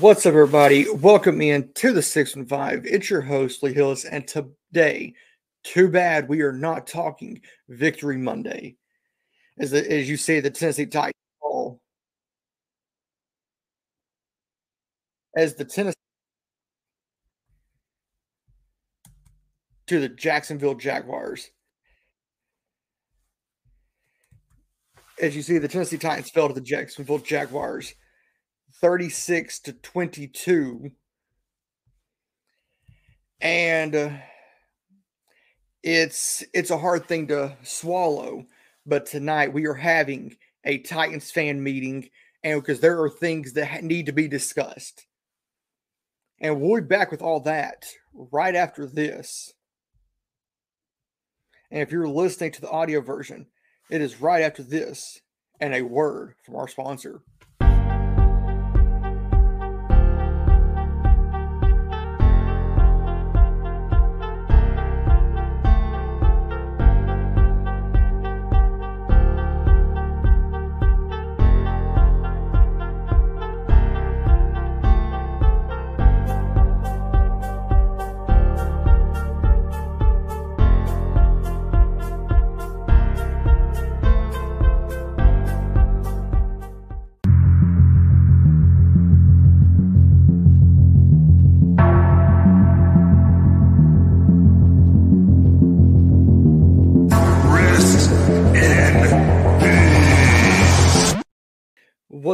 What's up, everybody? Welcome in to the six and five. It's your host, Lee Hillis, and today, too bad we are not talking Victory Monday. As, the, as you say, the Tennessee Titans fall. As the Tennessee to the Jacksonville Jaguars. As you see, the Tennessee Titans fell to the Jacksonville Jaguars 36 to 22. And uh, it's it's a hard thing to swallow, but tonight we are having a Titans fan meeting and because there are things that need to be discussed. And we'll be back with all that right after this. And if you're listening to the audio version, it is right after this and a word from our sponsor.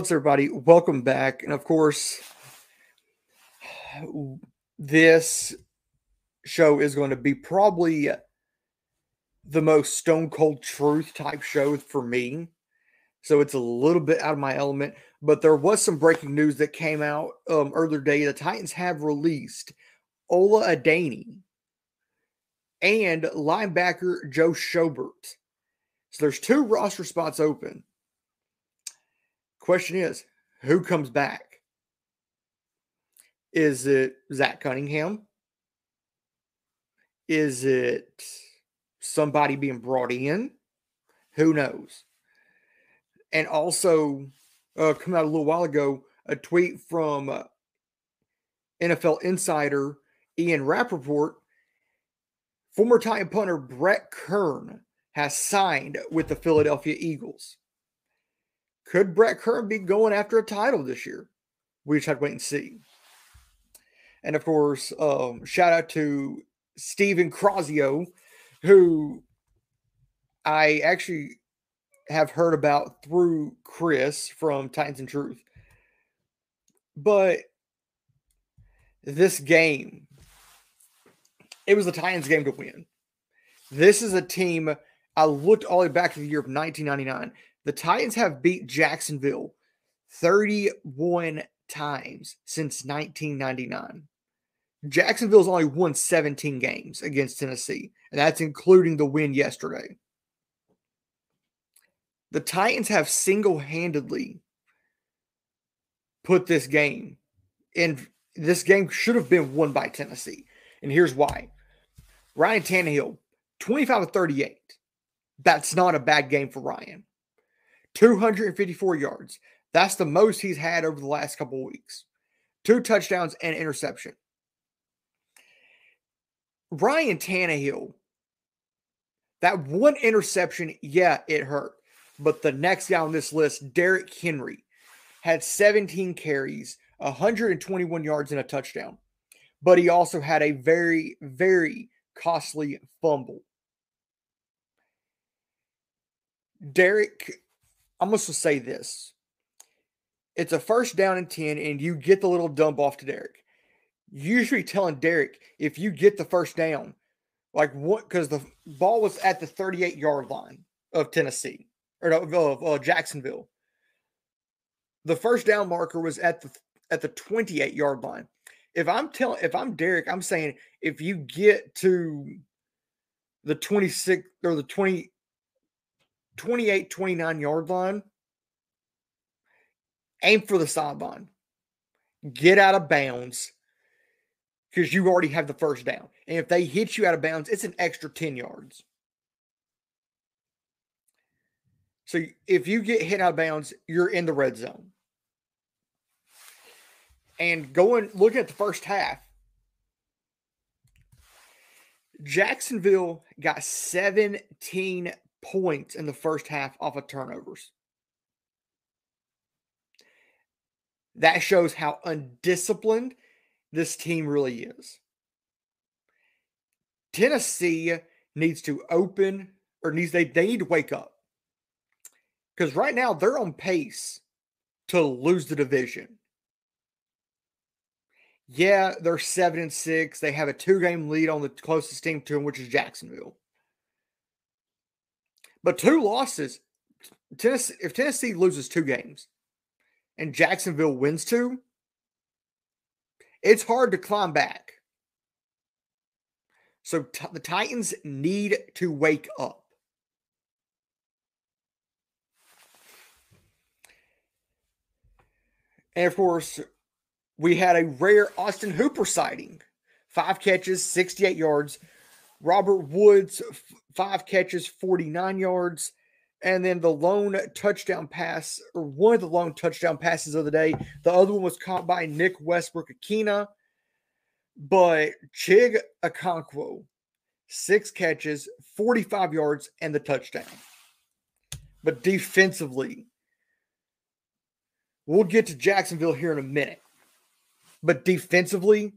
What's everybody? Welcome back. And of course, this show is going to be probably the most stone cold truth type show for me. So it's a little bit out of my element. But there was some breaking news that came out um, earlier today. The Titans have released Ola Adeniyi and linebacker Joe Schobert. So there's two roster spots open. Question is, who comes back? Is it Zach Cunningham? Is it somebody being brought in? Who knows? And also, uh, come out a little while ago, a tweet from uh, NFL insider Ian Rapoport. Former Titan punter Brett Kern has signed with the Philadelphia Eagles. Could Brett Kern be going after a title this year? We just have to wait and see. And of course, um, shout out to Stephen Crosio, who I actually have heard about through Chris from Titans and Truth. But this game, it was the Titans game to win. This is a team I looked all the way back to the year of 1999. The Titans have beat Jacksonville 31 times since 1999. Jacksonville's only won 17 games against Tennessee, and that's including the win yesterday. The Titans have single handedly put this game and This game should have been won by Tennessee. And here's why Ryan Tannehill, 25 to 38. That's not a bad game for Ryan. 254 yards. That's the most he's had over the last couple weeks. Two touchdowns and interception. Ryan Tannehill, that one interception, yeah, it hurt. But the next guy on this list, Derrick Henry, had 17 carries, 121 yards, and a touchdown. But he also had a very, very costly fumble. Derrick I'm going to say this. It's a first down and 10, and you get the little dump off to Derrick. Usually telling Derrick if you get the first down, like what, because the ball was at the 38 yard line of Tennessee or of, uh, Jacksonville. The first down marker was at the at the 28 yard line. If I'm telling, if I'm Derrick, I'm saying if you get to the 26 or the 20 28, 29 yard line, aim for the sideline. Get out of bounds because you already have the first down. And if they hit you out of bounds, it's an extra 10 yards. So if you get hit out of bounds, you're in the red zone. And going looking at the first half, Jacksonville got 17 points in the first half off of turnovers. That shows how undisciplined this team really is. Tennessee needs to open or needs they, they need to wake up. Because right now they're on pace to lose the division. Yeah, they're seven and six. They have a two-game lead on the closest team to them, which is Jacksonville. But two losses. Tennessee, if Tennessee loses two games and Jacksonville wins two, it's hard to climb back. So t- the Titans need to wake up. And of course, we had a rare Austin Hooper sighting. Five catches, 68 yards. Robert Woods, five catches, 49 yards. And then the lone touchdown pass, or one of the lone touchdown passes of the day. The other one was caught by Nick Westbrook-Ikhine. But Chig Okonkwo, six catches, 45 yards, and the touchdown. But defensively, we'll get to Jacksonville here in a minute. But defensively,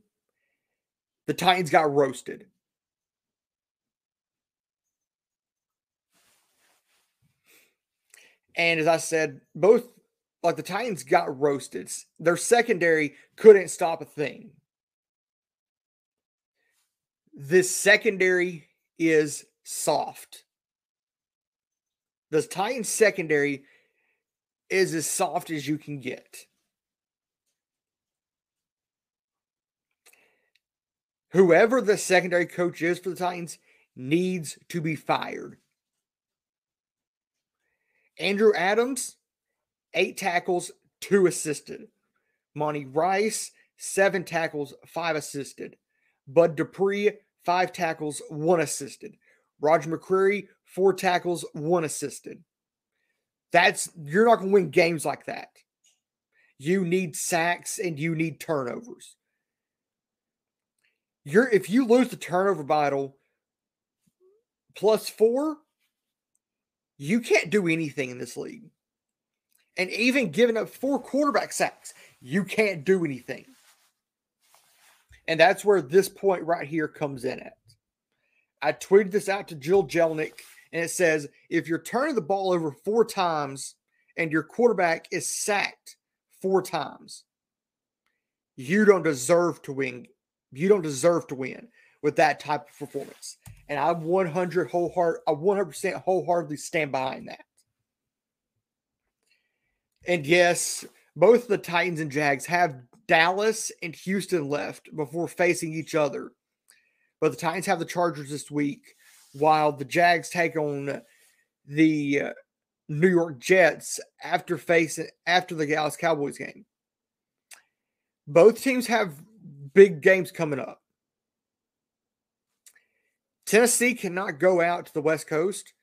the Titans got roasted. And as I said, both like the Titans got roasted. Their secondary couldn't stop a thing. This secondary is soft. The Titans secondary is as soft as you can get. Whoever the secondary coach is for the Titans needs to be fired. Andrew Adams, eight tackles, two assisted. Monty Rice, seven tackles, five assisted. Bud Dupree, five tackles, one assisted. Roger McCreary, four tackles, one assisted. That's you're not going to win games like that. You need sacks and you need turnovers. You're if you lose the turnover battle plus four, you can't do anything in this league. And even giving up four quarterback sacks, you can't do anything. And that's where this point right here comes in at. I tweeted this out to Jill Jelnick, and it says if you're turning the ball over four times and your quarterback is sacked four times, you don't deserve to win. You don't deserve to win with that type of performance. And I 100 wholeheart, I 100% wholeheartedly stand behind that. And yes, both the Titans and Jags have Dallas and Houston left before facing each other. But the Titans have the Chargers this week, while the Jags take on the uh, New York Jets after facing after the Dallas Cowboys game. Both teams have big games coming up. Tennessee cannot go out to the West Coast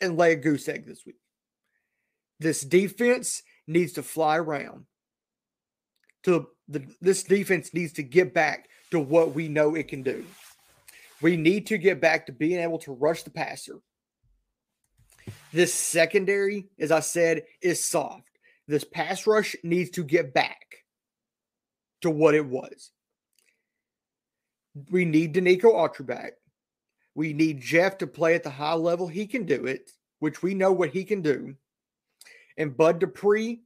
and lay a goose egg this week. This defense needs to fly around. To the, this defense needs to get back to what we know it can do. We need to get back to being able to rush the passer. This secondary, as I said, is soft. This pass rush needs to get back to what it was. We need Denico Autry back. We need Jeff to play at the high level he can do it, which we know what he can do. And Bud Dupree,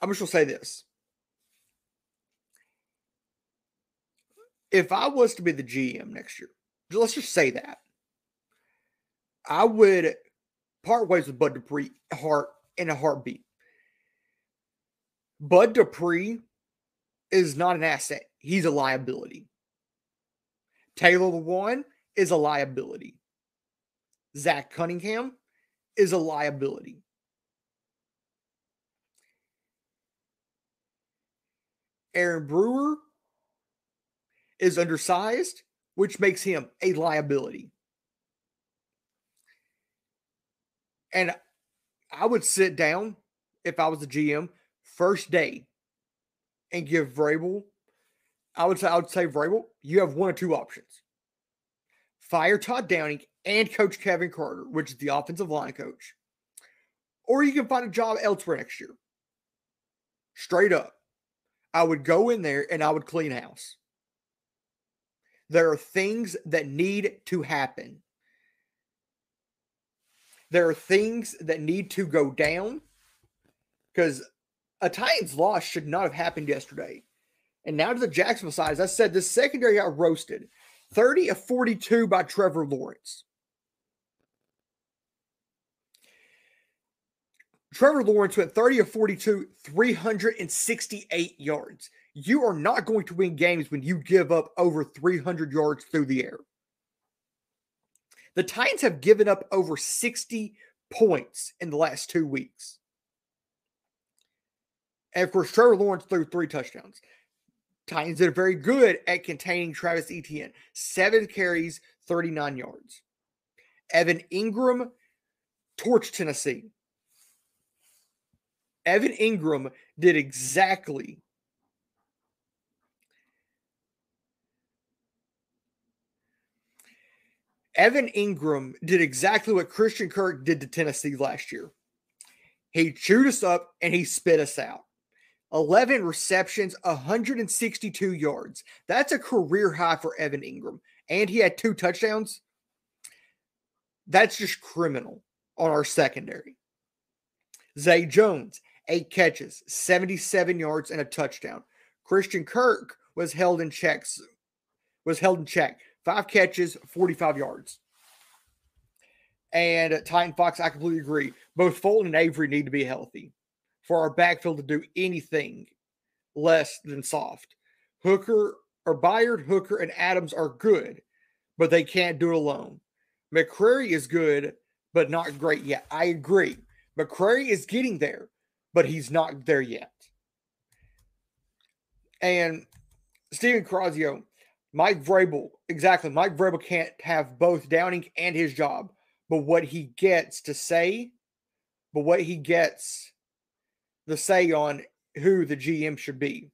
I'm just going to say this. If I was to be the GM next year, let's just say that, I would part ways with Bud Dupree heart in a heartbeat. Bud Dupree is not an asset. He's a liability. Taylor Lewan is a liability. Zach Cunningham is a liability. Aaron Brewer is undersized, which makes him a liability. And I would sit down if I was the GM first day and give Vrabel, I would say I would say Vrabel, you have one or two options. Fire Todd Downing and coach Kevin Carter, which is the offensive line coach. Or you can find a job elsewhere next year. Straight up. I would go in there and I would clean house. There are things that need to happen. There are things that need to go down because a Titans loss should not have happened yesterday. And now to the Jacksonville side, as I said, the secondary got roasted 30 of 42 by Trevor Lawrence. Trevor Lawrence went 30 of 42, 368 yards. You are not going to win games when you give up over 300 yards through the air. The Titans have given up over 60 points in the last two weeks. And of course, Trevor Lawrence threw three touchdowns. Titans are very good at containing Travis Etienne. Seven carries, 39 yards. Evan Engram torched Tennessee. Evan Engram did exactly Evan Engram did exactly what Christian Kirk did to Tennessee last year. He chewed us up and he spit us out. 11 receptions, 162 yards. That's a career high for Evan Engram. And he had two touchdowns. That's just criminal on our secondary. Zay Jones, eight catches, 77 yards, and a touchdown. Christian Kirk was held in checks, was held in check. Five catches, 45 yards. And Titan Fox, I completely agree. Both Fulton and Avery need to be healthy for our backfield to do anything less than soft. Hooker or Byard, Hooker, and Adams are good, but they can't do it alone. McCreary is good, but not great yet. I agree. McCreary is getting there, but he's not there yet. And Steven Crosio, Mike Vrabel, exactly. Mike Vrabel can't have both Downing and his job, but what he gets to say, but what he gets the say on who the GM should be.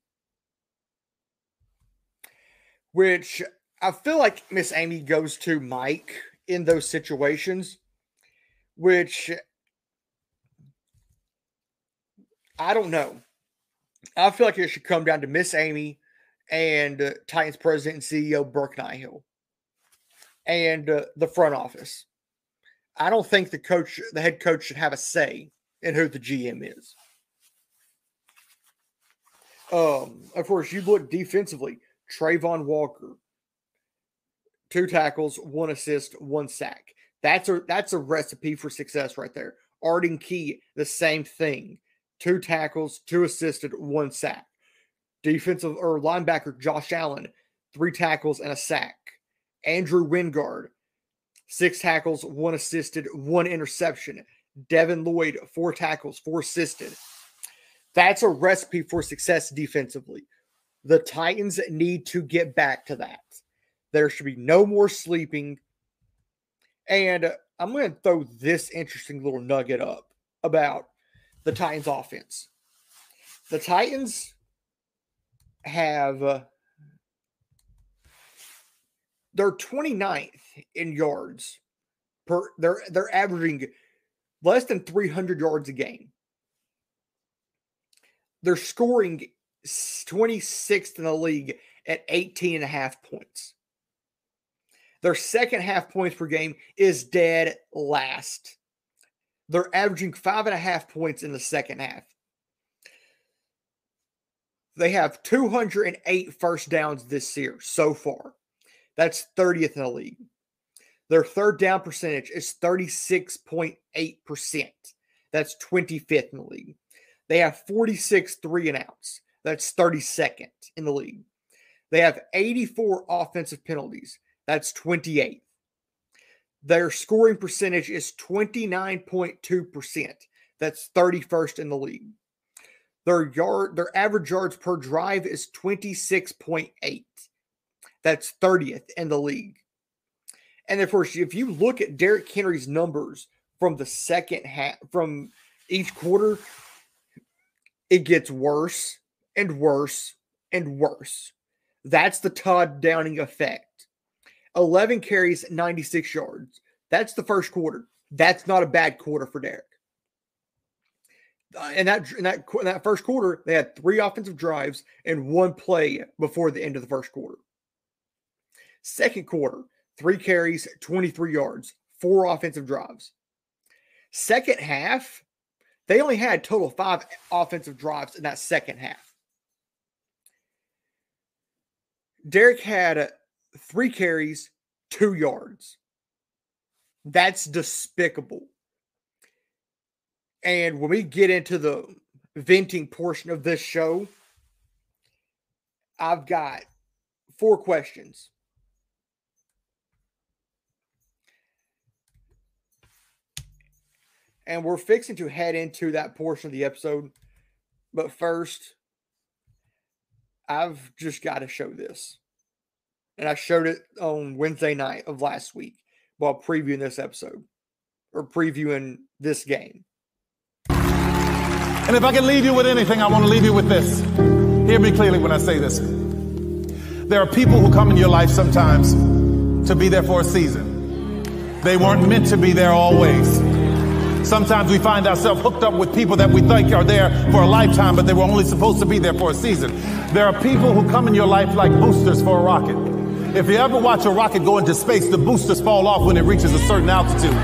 Which I feel like Miss Amy goes to Mike in those situations, which I don't know. I feel like it should come down to Miss Amy and uh, Titans president and CEO Burke Nihill and uh, the front office. I don't think the coach, the head coach, should have a say in who the GM is. Um, of course, you look defensively. Travon Walker, two tackles, one assist, one sack. That's a that's a recipe for success right there. Arden Key, the same thing. Two tackles, two assisted, one sack. Defensive or linebacker Josh Allen, three tackles and a sack. Andrew Wingard, six tackles, one assisted, one interception. Devin Lloyd, four tackles, four assisted. That's a recipe for success defensively. The Titans need to get back to that. There should be no more sleeping. And I'm going to throw this interesting little nugget up about the Titans offense. The Titans have uh, they're 29th in yards per they're they're averaging less than 300 yards a game. They're scoring 26th in the league at 18 and a half points. Their second half points per game is dead last. They're averaging five and a half points in the second half. They have 208 first downs this year so far. That's 30th in the league. Their third down percentage is 36.8%. That's 25th in the league. They have 46 three and outs. That's 32nd in the league. They have 84 offensive penalties. That's 28th. Their scoring percentage is 29.2%. That's 31st in the league. Their yard, their average yards per drive is 26.8. That's 30th in the league. And of course, if you look at Derrick Henry's numbers from the second half, from each quarter, it gets worse and worse and worse. That's the Todd Downing effect. 11 carries, 96 yards. That's the first quarter. That's not a bad quarter for Derrick. Uh, in that in that in that first quarter, they had three offensive drives and one play before the end of the first quarter. Second quarter, three carries, 23 yards, four offensive drives. Second half, they only had total five offensive drives in that second half. Derrick had three carries, two yards. That's despicable. And when we get into the venting portion of this show, I've got four questions. And we're fixing to head into that portion of the episode. But first, I've just got to show this. And I showed it on Wednesday night of last week while previewing this episode or previewing this game. And if I can leave you with anything, I want to leave you with this. Hear me clearly when I say this. There are people who come in your life sometimes to be there for a season. They weren't meant to be there always. Sometimes we find ourselves hooked up with people that we think are there for a lifetime, but they were only supposed to be there for a season. There are people who come in your life like boosters for a rocket. If you ever watch a rocket go into space, the boosters fall off when it reaches a certain altitude.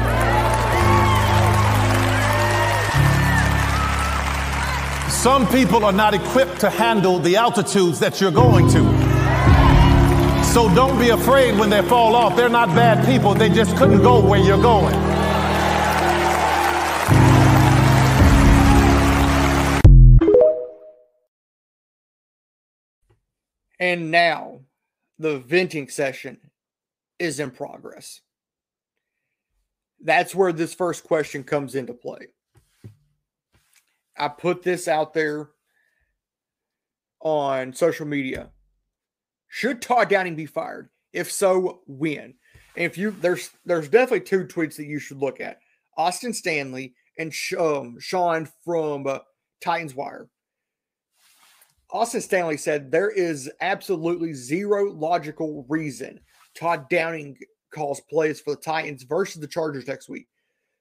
Some people are not equipped to handle the altitudes that you're going to. So don't be afraid when they fall off. They're not bad people. They just couldn't go where you're going. And now the venting session is in progress. That's where this first question comes into play. I put this out there on social media. Should Todd Downing be fired? If so, when? If you there's there's definitely two tweets that you should look at. Austin Stanley and um, Sean from uh, Titans Wire. Austin Stanley said there is absolutely zero logical reason Todd Downing calls plays for the Titans versus the Chargers next week.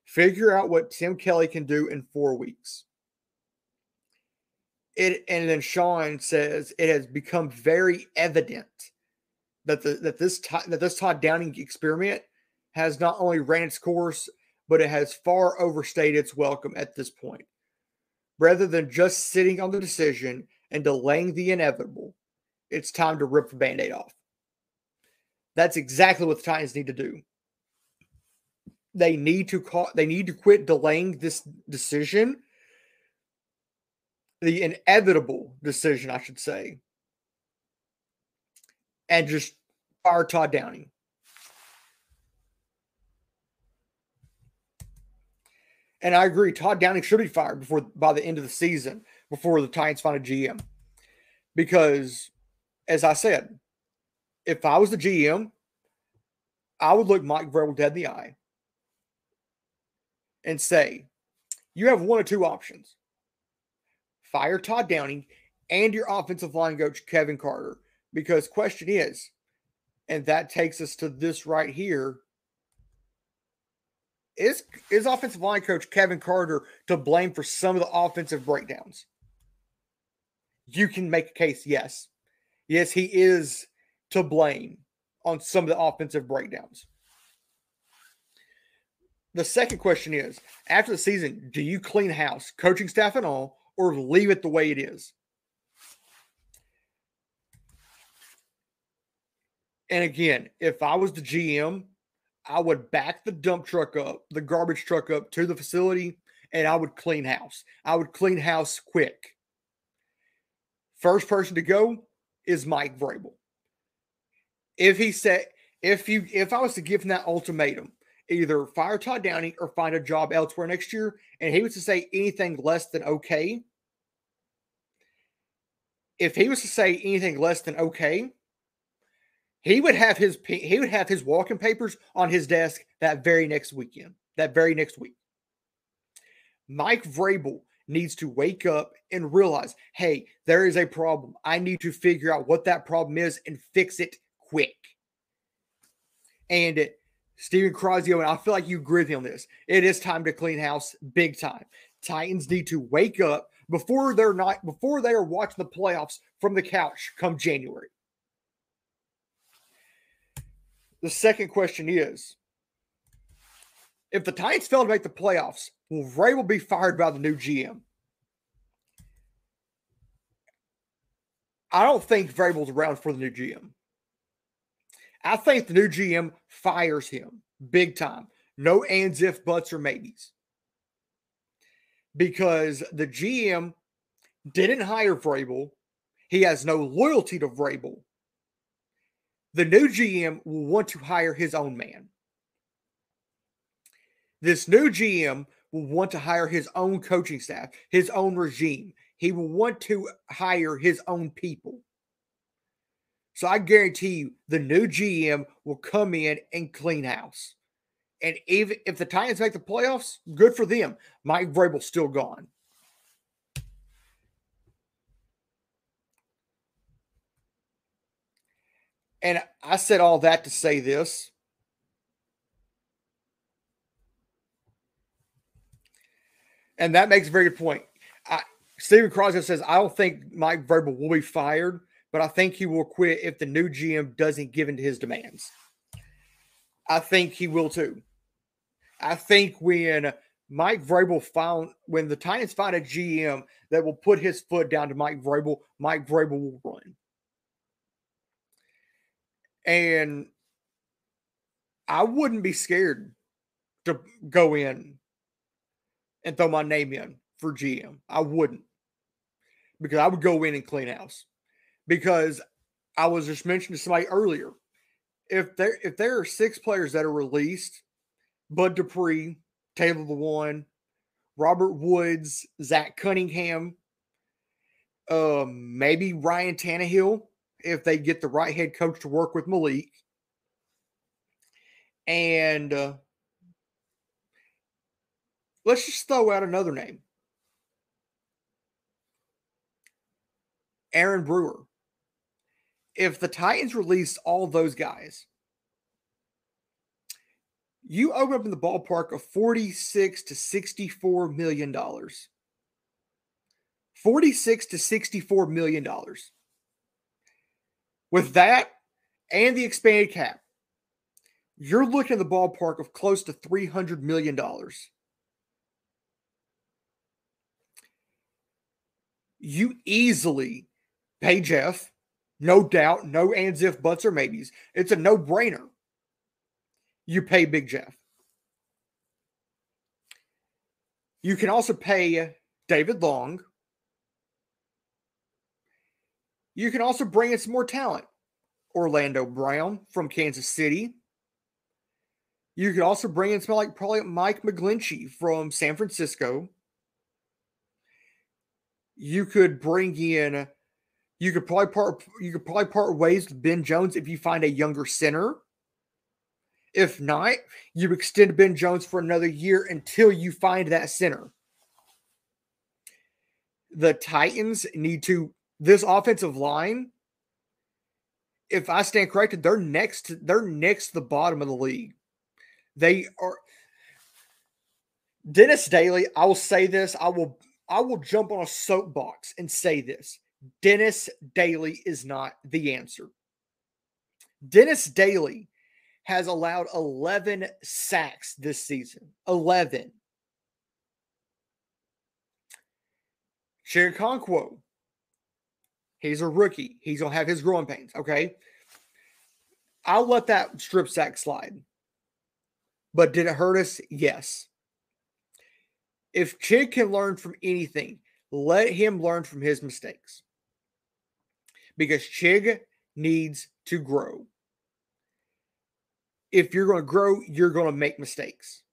Figure out what Tim Kelly can do in four weeks it and then Sean says it has become very evident that the that this that this Todd Downing experiment has not only ran its course, but it has far overstayed its welcome at this point. Rather than just sitting on the decision and delaying the inevitable, it's time to rip the band-aid off. That's exactly what the Titans need to do. They need to call they need to quit delaying this decision the inevitable decision, I should say, and just fire Todd Downing. And I agree, Todd Downing should be fired before by the end of the season, before the Titans find a GM. Because, as I said, if I was the GM, I would look Mike Vrabel dead in the eye and say, you have one or two options fire Todd Downing and your offensive line coach, Kevin Carter. Because question is, and that takes us to this right here. Is is offensive line coach Kevin Carter to blame for some of the offensive breakdowns? You can make a case, yes. Yes, he is to blame on some of the offensive breakdowns. The second question is after the season, do you clean house, coaching staff and all, or leave it the way it is. And again, if I was the GM, I would back the dump truck up, the garbage truck up to the facility, and I would clean house. I would clean house quick. First person to go is Mike Vrabel. If he said, if you, if I was to give him that ultimatum, either fire Todd Downing or find a job elsewhere next year. And he was to say anything less than okay. If he was to say anything less than okay, he would have his he would have his walking papers on his desk that very next weekend, that very next week. Mike Vrabel needs to wake up and realize, hey, there is a problem. I need to figure out what that problem is and fix it quick. And Stephen Crosio, and I feel like you agree with on this. It is time to clean house big time. Titans need to wake up before they're not before they are watching the playoffs from the couch come January. The second question is if the Titans fail to make the playoffs, will Vrabel be fired by the new GM? I don't think Vrabel's around for the new GM. I think the new GM fires him big time. No ands, if, buts, or maybes. Because the GM didn't hire Vrabel. He has no loyalty to Vrabel. The new GM will want to hire his own man. This new GM will want to hire his own coaching staff, his own regime. He will want to hire his own people. So I guarantee you the new GM will come in and clean house. And even if the Titans make the playoffs, good for them. Mike Vrabel's still gone. And I said all that to say this. And that makes a very good point. I, Stephen Crosby says, I don't think Mike Vrabel will be fired but I think he will quit if the new GM doesn't give in to his demands. I think he will too. I think when Mike Vrabel found when the Titans find a GM that will put his foot down to Mike Vrabel, Mike Vrabel will run. And I wouldn't be scared to go in and throw my name in for GM. I wouldn't. Because I would go in and clean house because I was just mentioning to somebody earlier. If there if there are six players that are released, Bud Dupree, Taylor Lewan, Robert Woods, Zach Cunningham, um, maybe Ryan Tannehill, if they get the right head coach to work with Malik. And uh, let's just throw out another name Aaron Brewer if the Titans released all those guys, you open up in the ballpark of 46 to 64 million dollars. 46 to 64 million dollars. With that and the expanded cap, you're looking at the ballpark of close to 300 million dollars. You easily pay Jeff no doubt, no ands, if, buts, or maybes. It's a no brainer. You pay Big Jeff. You can also pay David Long. You can also bring in some more talent. Orlando Brown from Kansas City. You could also bring in some like probably Mike McGlinchey from San Francisco. You could bring in you could probably part you could probably part ways with Ben Jones if you find a younger center. If not, you extend Ben Jones for another year until you find that center. The Titans need to this offensive line. If I stand corrected, they're next. They're next to the bottom of the league. They are. Dennis Daly. I will say this. I will. I will jump on a soapbox and say this. Dennis Daly is not the answer. Dennis Daly has allowed 11 sacks this season. 11. Chig he's a rookie. He's going to have his growing pains. Okay. I'll let that strip sack slide. But did it hurt us? Yes. If Chig can learn from anything, let him learn from his mistakes because Chig needs to grow. If you're going to grow, you're going to make mistakes.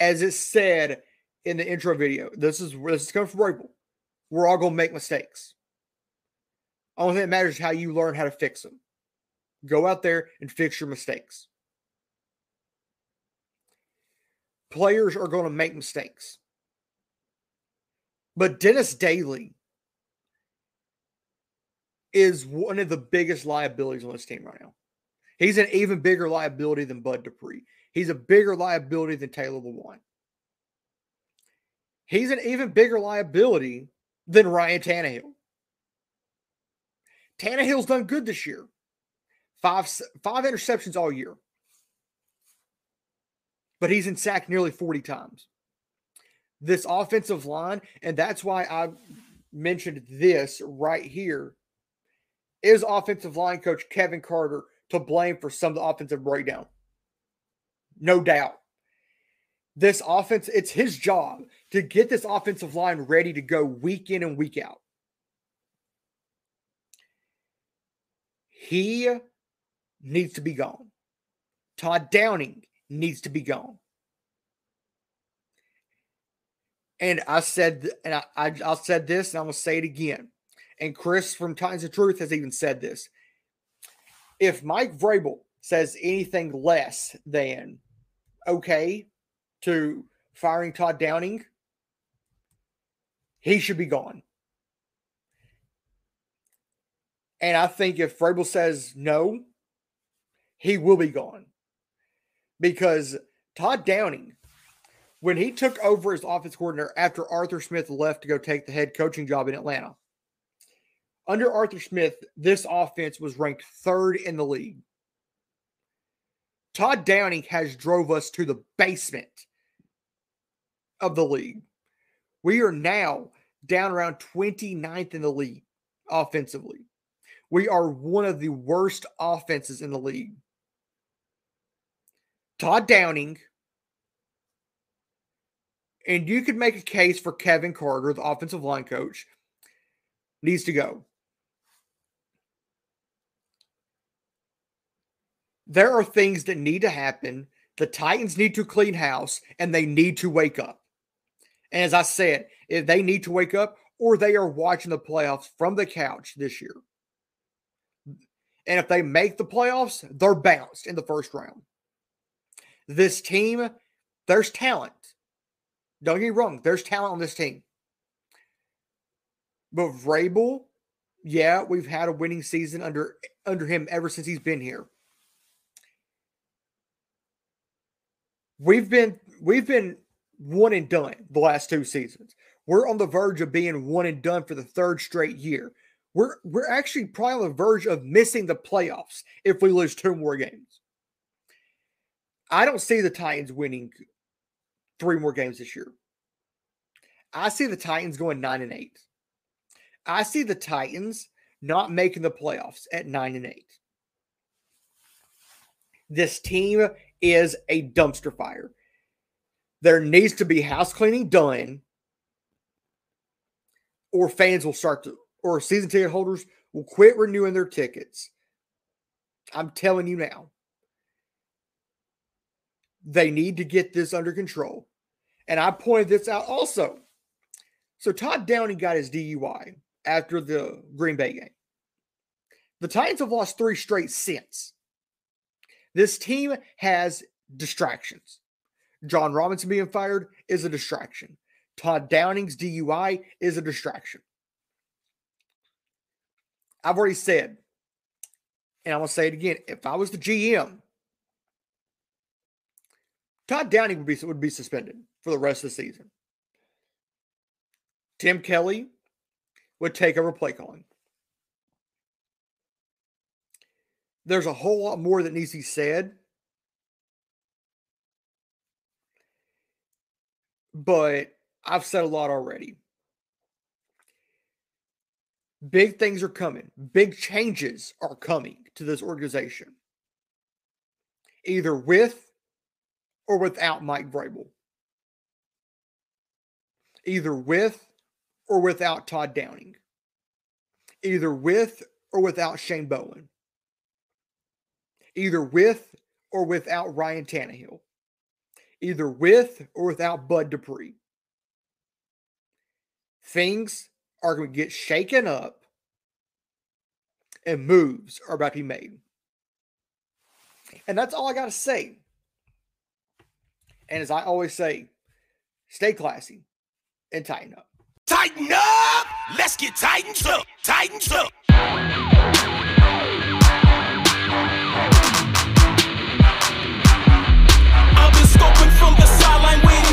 As it said in the intro video, this is this is coming from Vrabel. We're all going to make mistakes. Only thing that matters is how you learn how to fix them. Go out there and fix your mistakes. Players are going to make mistakes. But Dennis Daly is one of the biggest liabilities on this team right now. He's an even bigger liability than Bud Dupree. He's a bigger liability than Taylor Lewan. He's an even bigger liability than Ryan Tannehill. Tannehill's done good this year. Five five interceptions all year. But he's in sack nearly 40 times. This offensive line, and that's why I mentioned this right here, is offensive line coach Kevin Carter to blame for some of the offensive breakdown. No doubt. This offense, it's his job to get this offensive line ready to go week in and week out. He needs to be gone. Todd Downing needs to be gone. And I said, and I, I, I said this, and I'm gonna say it again. And Chris from Times of Truth has even said this. If Mike Vrabel says anything less than okay to firing Todd Downing, he should be gone. And I think if Vrabel says no, he will be gone. Because Todd Downing, when he took over as offense coordinator after Arthur Smith left to go take the head coaching job in Atlanta, under Arthur Smith, this offense was ranked third in the league. Todd Downing has drove us to the basement of the league. We are now down around 29th in the league offensively. We are one of the worst offenses in the league. Todd Downing, and you could make a case for Kevin Carter, the offensive line coach, needs to go. There are things that need to happen. The Titans need to clean house and they need to wake up. And as I said, if they need to wake up or they are watching the playoffs from the couch this year. And if they make the playoffs, they're bounced in the first round. This team, there's talent. Don't get me wrong, there's talent on this team. But Vrabel, yeah, we've had a winning season under under him ever since he's been here. We've been we've been one and done the last two seasons. We're on the verge of being one and done for the third straight year. We're we're actually probably on the verge of missing the playoffs if we lose two more games. I don't see the Titans winning three more games this year. I see the Titans going nine and eight. I see the Titans not making the playoffs at nine and eight. This team is a dumpster fire. There needs to be house cleaning done, or fans will start to, or season ticket holders will quit renewing their tickets. I'm telling you now. They need to get this under control. And I pointed this out also. So Todd Downing got his DUI after the Green Bay game. The Titans have lost three straight since. This team has distractions. Jon Robinson being fired is a distraction. Todd Downing's DUI is a distraction. I've already said, and I'm going to say it again if I was the GM, Todd Downing would be, would be suspended for the rest of the season. Tim Kelly would take over play calling. There's a whole lot more that needs to be said. But I've said a lot already. Big things are coming. Big changes are coming to this organization. Either with or without Mike Vrabel. Either with or without Todd Downing. Either with or without Shane Bowen. Either with or without Ryan Tannehill. Either with or without Bud Dupree. Things are going to get shaken up and moves are about to be made. And that's all I got to say. And as I always say, stay classy and tighten up. Tighten up! Let's get tightened up! Tightened up! I've been scoping from the sideline waiting.